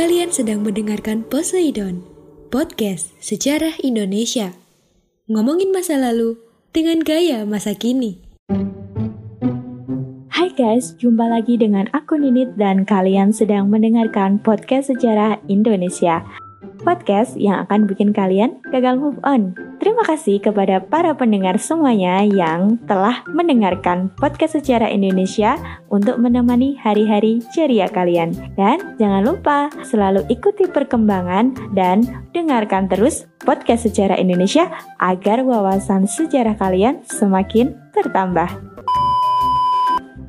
Kalian sedang mendengarkan Poseidon, podcast sejarah Indonesia. Ngomongin masa lalu dengan gaya masa kini. Hai guys, jumpa lagi dengan aku Ninit dan kalian sedang mendengarkan podcast sejarah Indonesia. Podcast yang akan bikin kalian gagal move on. Terima kasih kepada para pendengar semuanya yang telah mendengarkan podcast sejarah Indonesia untuk menemani hari-hari ceria kalian. Dan jangan lupa selalu ikuti perkembangan dan dengarkan terus podcast sejarah Indonesia agar wawasan sejarah kalian semakin bertambah.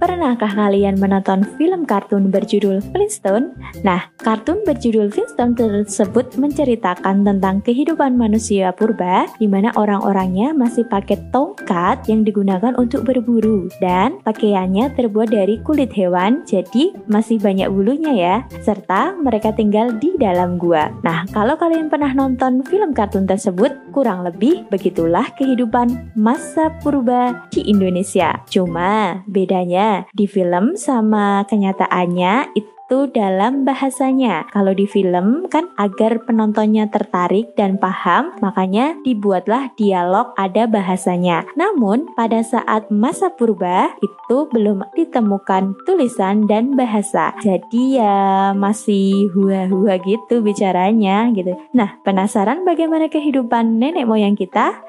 Pernahkah kalian menonton film kartun berjudul Flintstone? Nah, kartun berjudul Flintstone tersebut menceritakan tentang kehidupan manusia purba di mana orang-orangnya masih pakai tongkat yang digunakan untuk berburu dan pakaiannya terbuat dari kulit hewan jadi masih banyak bulunya ya serta mereka tinggal di dalam gua. Nah, kalau kalian pernah nonton film kartun tersebut, kurang lebih begitulah kehidupan masa purba di Indonesia. Cuma bedanya di film sama kenyataannya itu dalam bahasanya. Kalau di film kan agar penontonnya tertarik dan paham, makanya dibuatlah dialog ada bahasanya. Namun pada saat masa purba itu belum ditemukan tulisan dan bahasa. Jadi ya masih hua-hua gitu bicaranya gitu. Nah, penasaran bagaimana kehidupan nenek moyang kita?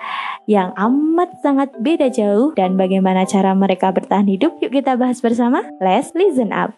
yang amat sangat beda jauh dan bagaimana cara mereka bertahan hidup? Yuk kita bahas bersama. Let's listen up.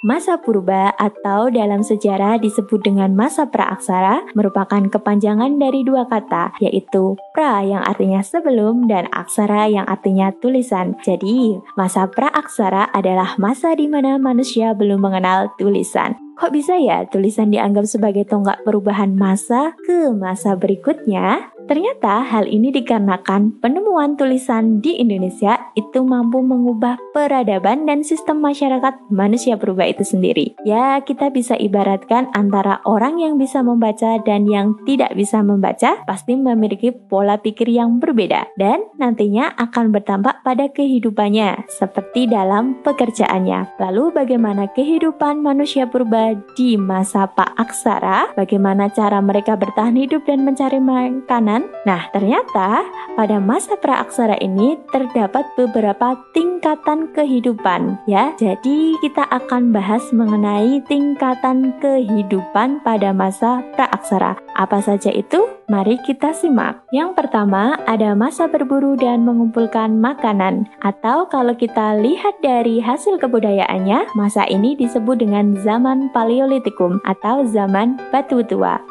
Masa purba atau dalam sejarah disebut dengan masa praaksara merupakan kepanjangan dari dua kata, yaitu pra yang artinya sebelum dan aksara yang artinya tulisan. Jadi, masa praaksara adalah masa di mana manusia belum mengenal tulisan. Kok bisa ya tulisan dianggap sebagai tonggak perubahan masa ke masa berikutnya? Ternyata hal ini dikarenakan penemuan tulisan di Indonesia itu mampu mengubah peradaban dan sistem masyarakat manusia purba itu sendiri. Ya, kita bisa ibaratkan antara orang yang bisa membaca dan yang tidak bisa membaca pasti memiliki pola pikir yang berbeda dan nantinya akan bertampak pada kehidupannya seperti dalam pekerjaannya. Lalu bagaimana kehidupan manusia purba di masa Pak Aksara? Bagaimana cara mereka bertahan hidup dan mencari makanan Nah, ternyata pada masa praaksara ini terdapat beberapa tingkatan kehidupan ya. Jadi kita akan bahas mengenai tingkatan kehidupan pada masa praaksara. Apa saja itu? Mari kita simak. Yang pertama ada masa berburu dan mengumpulkan makanan atau kalau kita lihat dari hasil kebudayaannya, masa ini disebut dengan zaman Paleolitikum atau zaman batu tua.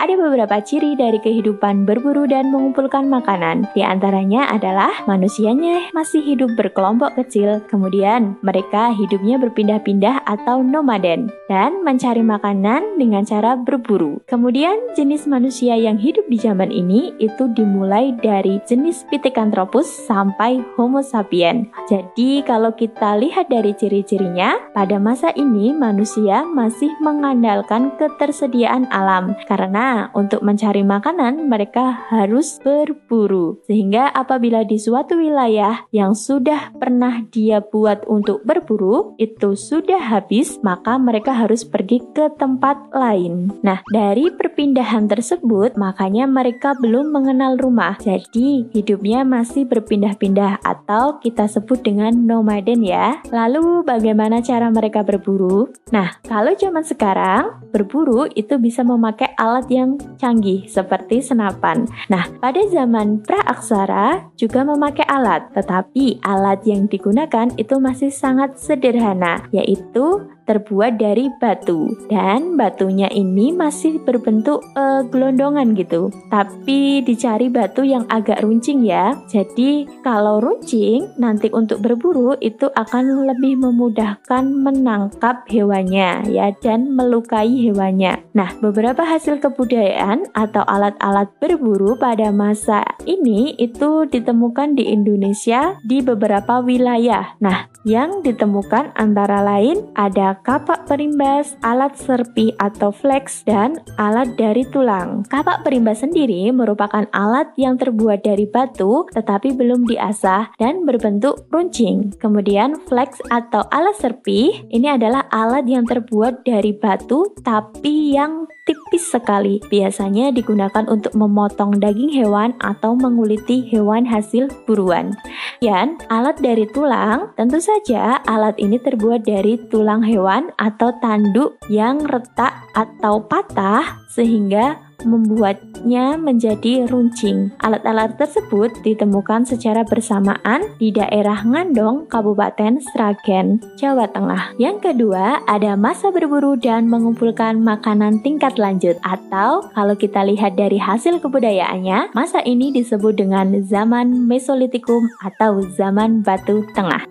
Ada beberapa ciri dari kehidupan berburu dan mengumpulkan makanan. Di antaranya adalah manusianya masih hidup berkelompok kecil, kemudian mereka hidupnya berpindah-pindah atau nomaden, dan mencari makanan dengan cara berburu. Kemudian jenis manusia yang hidup di zaman ini itu dimulai dari jenis Pithecanthropus sampai Homo sapien. Jadi kalau kita lihat dari ciri-cirinya, pada masa ini manusia masih mengandalkan ketersediaan alam karena untuk mencari makanan mereka harus berburu. Sehingga apabila di suatu wilayah yang sudah pernah dia buat untuk berburu itu sudah habis, maka mereka harus pergi ke tempat lain. Nah, dari perpindahan tersebut makanya mereka belum mengenal rumah. Jadi, hidupnya masih berpindah-pindah atau kita sebut dengan nomaden ya. Lalu bagaimana cara mereka berburu? Nah, kalau zaman sekarang berburu itu bisa memakai alat yang yang canggih seperti senapan. Nah, pada zaman praaksara juga memakai alat, tetapi alat yang digunakan itu masih sangat sederhana, yaitu terbuat dari batu dan batunya ini masih berbentuk uh, gelondongan gitu. Tapi dicari batu yang agak runcing ya. Jadi kalau runcing nanti untuk berburu itu akan lebih memudahkan menangkap hewannya ya dan melukai hewannya. Nah, beberapa hasil kebudayaan atau alat-alat berburu pada masa ini itu ditemukan di Indonesia di beberapa wilayah. Nah, yang ditemukan antara lain ada kapak perimbas, alat serpi atau flex, dan alat dari tulang. Kapak perimbas sendiri merupakan alat yang terbuat dari batu tetapi belum diasah dan berbentuk runcing. Kemudian flex atau alat serpi ini adalah alat yang terbuat dari batu tapi yang tipis sekali. Biasanya digunakan untuk memotong daging hewan atau menguliti hewan hasil buruan. Dan alat dari tulang, tentu saja alat ini terbuat dari tulang hewan atau tanduk yang retak atau patah sehingga membuatnya menjadi runcing. Alat-alat tersebut ditemukan secara bersamaan di daerah Ngandong, Kabupaten Sragen, Jawa Tengah. Yang kedua, ada masa berburu dan mengumpulkan makanan tingkat lanjut atau kalau kita lihat dari hasil kebudayaannya, masa ini disebut dengan zaman Mesolitikum atau zaman batu tengah.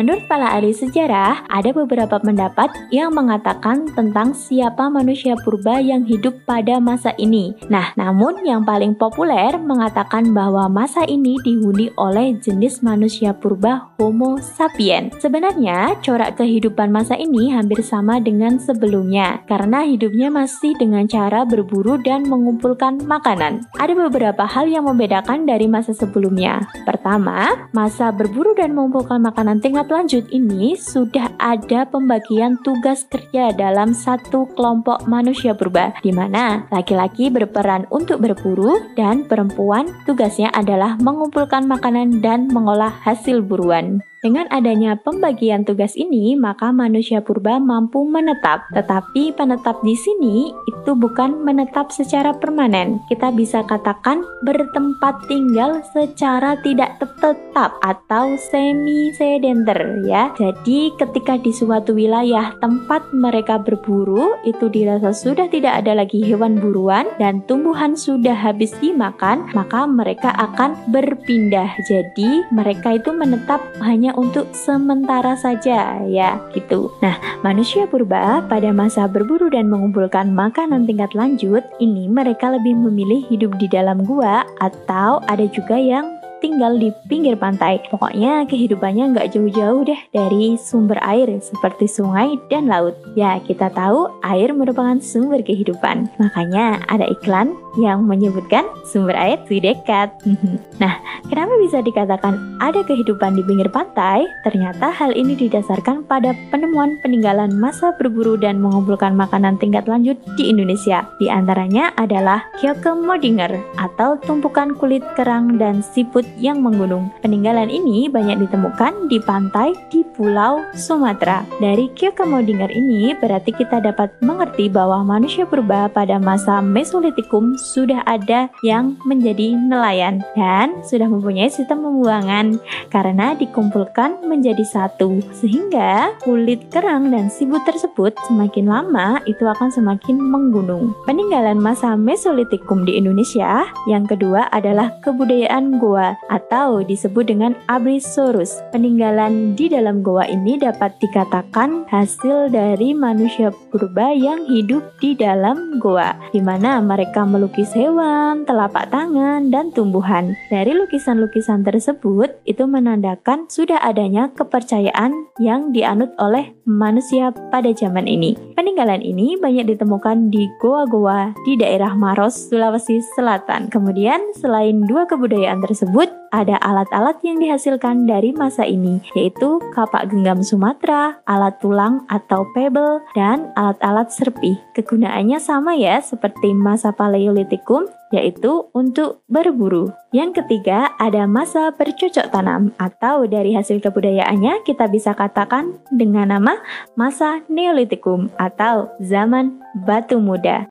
Menurut para ahli sejarah, ada beberapa pendapat yang mengatakan tentang siapa manusia purba yang hidup pada masa ini. Nah, namun yang paling populer mengatakan bahwa masa ini dihuni oleh jenis manusia purba Homo sapiens. Sebenarnya, corak kehidupan masa ini hampir sama dengan sebelumnya, karena hidupnya masih dengan cara berburu dan mengumpulkan makanan. Ada beberapa hal yang membedakan dari masa sebelumnya. Pertama, masa berburu dan mengumpulkan makanan tingkat lanjut ini sudah ada pembagian tugas kerja dalam satu kelompok manusia purba, di mana laki-laki berperan untuk berburu dan perempuan tugasnya adalah mengumpulkan makanan dan mengolah hasil buruan. Dengan adanya pembagian tugas ini, maka manusia purba mampu menetap. Tetapi penetap di sini itu bukan menetap secara permanen. Kita bisa katakan bertempat tinggal secara tidak tetap atau semi sedenter ya. Jadi ketika di suatu wilayah tempat mereka berburu itu dirasa sudah tidak ada lagi hewan buruan dan tumbuhan sudah habis dimakan, maka mereka akan berpindah. Jadi mereka itu menetap hanya hanya untuk sementara saja ya gitu. Nah, manusia purba pada masa berburu dan mengumpulkan makanan tingkat lanjut, ini mereka lebih memilih hidup di dalam gua atau ada juga yang tinggal di pinggir pantai. Pokoknya kehidupannya nggak jauh-jauh deh dari sumber air seperti sungai dan laut. Ya, kita tahu air merupakan sumber kehidupan. Makanya ada iklan yang menyebutkan sumber air di dekat. nah, kenapa bisa dikatakan ada kehidupan di pinggir pantai? Ternyata hal ini didasarkan pada penemuan peninggalan masa berburu dan mengumpulkan makanan tingkat lanjut di Indonesia. Di antaranya adalah Modinger atau tumpukan kulit kerang dan siput yang menggunung. Peninggalan ini banyak ditemukan di pantai di Pulau Sumatera. Dari Modinger ini berarti kita dapat mengerti bahwa manusia purba pada masa Mesolitikum sudah ada yang menjadi nelayan dan sudah mempunyai sistem pembuangan karena dikumpulkan menjadi satu sehingga kulit kerang dan sibut tersebut semakin lama itu akan semakin menggunung. Peninggalan masa Mesolitikum di Indonesia yang kedua adalah kebudayaan Goa atau disebut dengan Abrisaurus. Peninggalan di dalam goa ini dapat dikatakan hasil dari manusia purba yang hidup di dalam goa, di mana mereka melukis hewan, telapak tangan, dan tumbuhan. Dari lukisan-lukisan tersebut, itu menandakan sudah adanya kepercayaan yang dianut oleh manusia pada zaman ini. Peninggalan ini banyak ditemukan di goa-goa di daerah Maros, Sulawesi Selatan. Kemudian, selain dua kebudayaan tersebut, ada alat-alat yang dihasilkan dari masa ini, yaitu kapak genggam Sumatera, alat tulang atau pebble, dan alat-alat serpi. Kegunaannya sama ya seperti masa Paleolitikum, yaitu untuk berburu. Yang ketiga, ada masa bercocok tanam atau dari hasil kebudayaannya kita bisa katakan dengan nama masa Neolitikum atau zaman batu muda.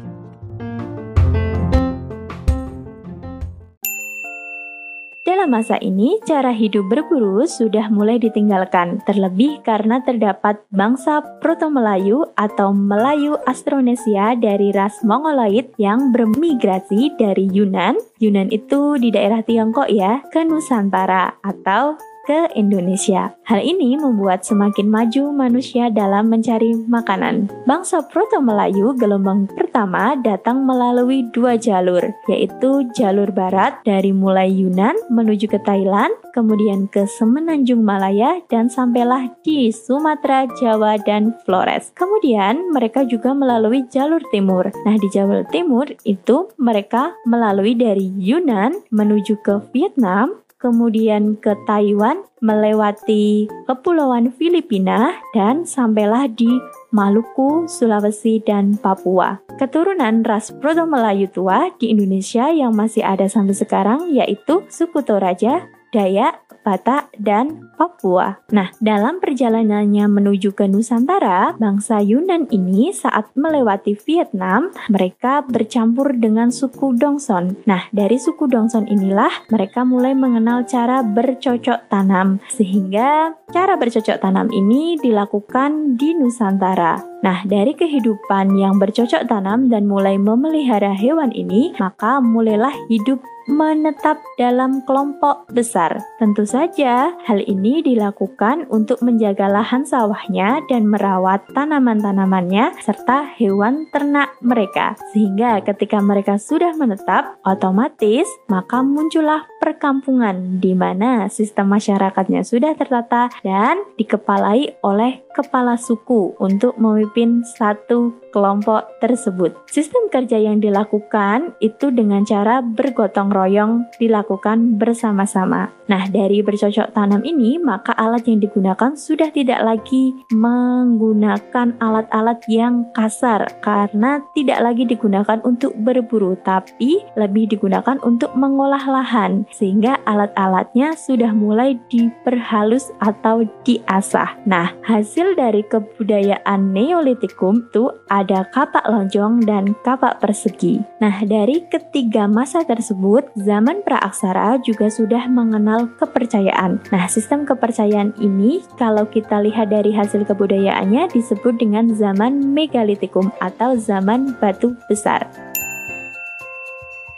Dalam masa ini, cara hidup berburu sudah mulai ditinggalkan, terlebih karena terdapat bangsa Proto-Melayu atau Melayu Astronesia dari ras Mongoloid yang bermigrasi dari Yunan. Yunan itu di daerah Tiongkok ya, ke Nusantara atau ke Indonesia. Hal ini membuat semakin maju manusia dalam mencari makanan. Bangsa Proto-Melayu gelombang pertama datang melalui dua jalur, yaitu jalur barat dari mulai Yunan menuju ke Thailand, kemudian ke Semenanjung Malaya, dan sampailah di Sumatera, Jawa, dan Flores. Kemudian mereka juga melalui jalur timur. Nah, di jalur timur itu mereka melalui dari Yunan menuju ke Vietnam, kemudian ke Taiwan, melewati Kepulauan Filipina, dan sampailah di Maluku, Sulawesi, dan Papua. Keturunan ras Proto-Melayu tua di Indonesia yang masih ada sampai sekarang yaitu suku Toraja, Dayak, Batak, dan Papua. Nah, dalam perjalanannya menuju ke Nusantara, bangsa Yunan ini saat melewati Vietnam, mereka bercampur dengan suku Dongson. Nah, dari suku Dongson inilah mereka mulai mengenal cara bercocok tanam, sehingga cara bercocok tanam ini dilakukan di Nusantara. Nah, dari kehidupan yang bercocok tanam dan mulai memelihara hewan ini, maka mulailah hidup menetap dalam kelompok besar. Tentu saja, hal ini dilakukan untuk menjaga lahan sawahnya dan merawat tanaman-tanamannya serta hewan ternak mereka. Sehingga ketika mereka sudah menetap, otomatis maka muncullah perkampungan di mana sistem masyarakatnya sudah tertata dan dikepalai oleh kepala suku untuk memimpin satu kelompok tersebut. Sistem kerja yang dilakukan itu dengan cara bergotong royong dilakukan bersama-sama. Nah, dari bercocok tanam ini, maka alat yang digunakan sudah tidak lagi menggunakan alat-alat yang kasar karena tidak lagi digunakan untuk berburu, tapi lebih digunakan untuk mengolah lahan sehingga alat-alatnya sudah mulai diperhalus atau diasah. Nah, hasil dari kebudayaan Neolitikum itu ada kapak lonjong dan kapak persegi. Nah, dari ketiga masa tersebut, zaman praaksara juga sudah mengenal kepercayaan. Nah, sistem kepercayaan ini kalau kita lihat dari hasil kebudayaannya disebut dengan zaman megalitikum atau zaman batu besar.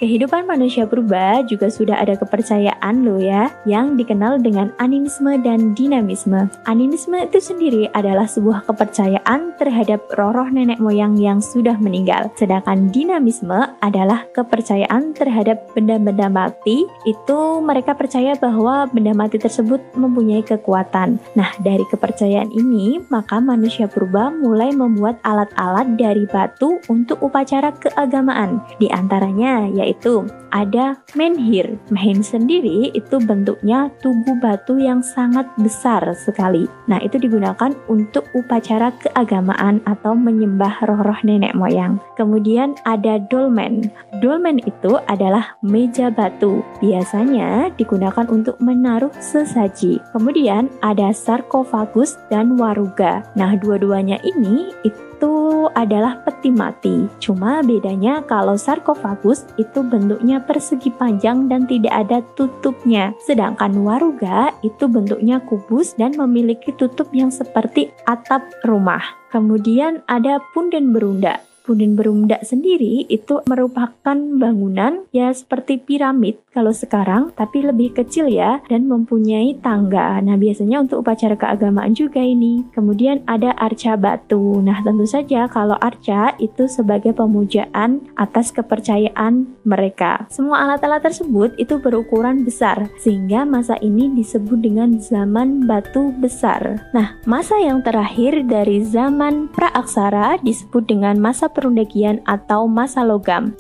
Kehidupan manusia purba juga sudah ada kepercayaan loh ya, yang dikenal dengan animisme dan dinamisme. Animisme itu sendiri adalah sebuah kepercayaan terhadap roh-roh nenek moyang yang sudah meninggal. Sedangkan dinamisme adalah kepercayaan terhadap benda-benda mati. Itu mereka percaya bahwa benda mati tersebut mempunyai kekuatan. Nah, dari kepercayaan ini, maka manusia purba mulai membuat alat-alat dari batu untuk upacara keagamaan. Di antaranya yaitu itu ada menhir. Menhir sendiri itu bentuknya tugu batu yang sangat besar sekali. Nah, itu digunakan untuk upacara keagamaan atau menyembah roh-roh nenek moyang. Kemudian ada dolmen. Dolmen itu adalah meja batu. Biasanya digunakan untuk menaruh sesaji. Kemudian ada sarkofagus dan waruga. Nah, dua-duanya ini itu itu adalah peti mati. Cuma bedanya kalau sarkofagus itu bentuknya persegi panjang dan tidak ada tutupnya. Sedangkan waruga itu bentuknya kubus dan memiliki tutup yang seperti atap rumah. Kemudian ada punden berunda. Punden berunda sendiri itu merupakan bangunan ya seperti piramid kalau sekarang, tapi lebih kecil ya dan mempunyai tangga. Nah, biasanya untuk upacara keagamaan juga ini. Kemudian ada arca batu. Nah, tentu saja kalau arca itu sebagai pemujaan atas kepercayaan mereka. Semua alat-alat tersebut itu berukuran besar sehingga masa ini disebut dengan zaman batu besar. Nah, masa yang terakhir dari zaman praaksara disebut dengan masa perundekian atau masa logam.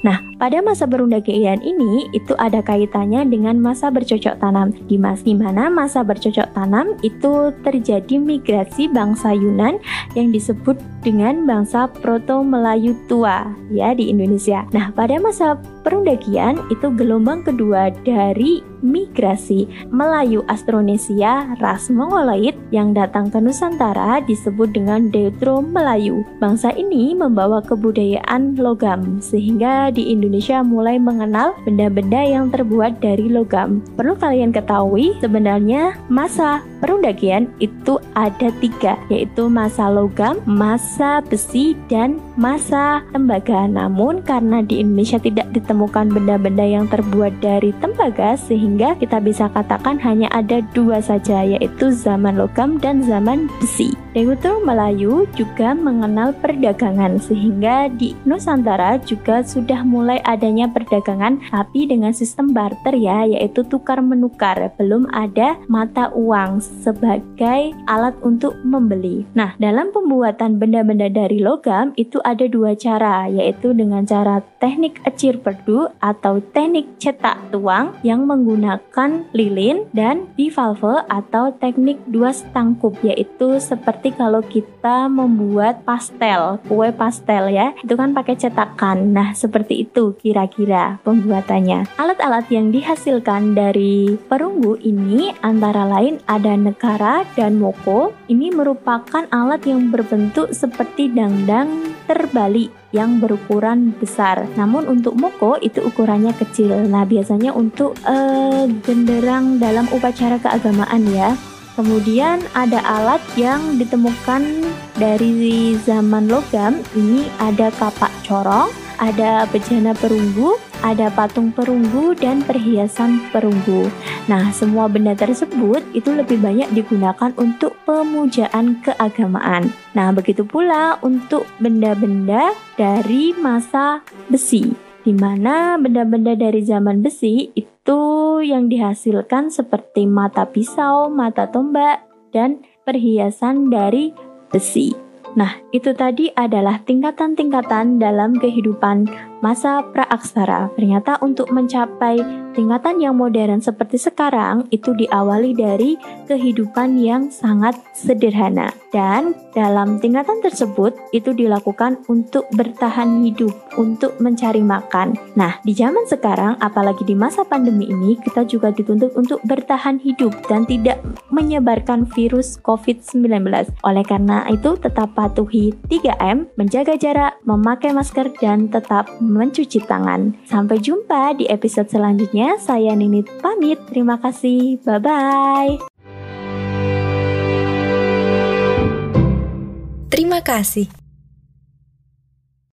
Nah, pada masa perundagayan ini itu ada kaitannya dengan masa bercocok tanam. Di mana masa bercocok tanam itu terjadi migrasi bangsa Yunan yang disebut dengan bangsa Proto Melayu tua ya di Indonesia. Nah, pada masa perundagian itu gelombang kedua dari migrasi Melayu Astronesia ras Mongoloid yang datang ke Nusantara disebut dengan Deutro Melayu. Bangsa ini membawa kebudayaan logam sehingga di Indonesia mulai mengenal benda-benda yang terbuat dari logam. Perlu kalian ketahui sebenarnya masa perundagian itu ada tiga yaitu masa logam, masa besi, dan masa tembaga. Namun karena di Indonesia tidak ditemukan benda-benda yang terbuat dari tembaga sehingga kita bisa katakan hanya ada dua saja yaitu zaman logam dan zaman besi. Degutur Melayu juga mengenal perdagangan sehingga di Nusantara juga sudah mulai adanya perdagangan tapi dengan sistem barter ya yaitu tukar menukar belum ada mata uang sebagai alat untuk membeli. Nah dalam pembuatan benda-benda dari logam itu ada dua cara yaitu dengan cara teknik ecir perdu atau teknik cetak tuang yang menggunakan lilin dan bivalve atau teknik dua setangkup yaitu seperti kalau kita membuat pastel, kue pastel ya, itu kan pakai cetakan. Nah, seperti itu kira-kira pembuatannya. Alat-alat yang dihasilkan dari perunggu ini antara lain ada negara dan moko. Ini merupakan alat yang berbentuk seperti dangdang terbalik yang berukuran besar. Namun untuk moko itu ukurannya kecil. Nah, biasanya untuk uh, genderang dalam upacara keagamaan ya. Kemudian ada alat yang ditemukan dari zaman logam. Ini ada kapak corong, ada bejana perunggu, ada patung perunggu dan perhiasan perunggu. Nah, semua benda tersebut itu lebih banyak digunakan untuk pemujaan keagamaan. Nah, begitu pula untuk benda-benda dari masa besi, di mana benda-benda dari zaman besi itu yang dihasilkan seperti mata pisau, mata tombak, dan perhiasan dari besi. Nah, itu tadi adalah tingkatan-tingkatan dalam kehidupan masa praaksara. Ternyata untuk mencapai tingkatan yang modern seperti sekarang itu diawali dari kehidupan yang sangat sederhana. Dan dalam tingkatan tersebut itu dilakukan untuk bertahan hidup, untuk mencari makan. Nah, di zaman sekarang apalagi di masa pandemi ini kita juga dituntut untuk bertahan hidup dan tidak menyebarkan virus COVID-19. Oleh karena itu tetap patuhi 3M, menjaga jarak, memakai masker dan tetap mencuci tangan. Sampai jumpa di episode selanjutnya. Saya Ninit pamit. Terima kasih. Bye-bye. Terima kasih.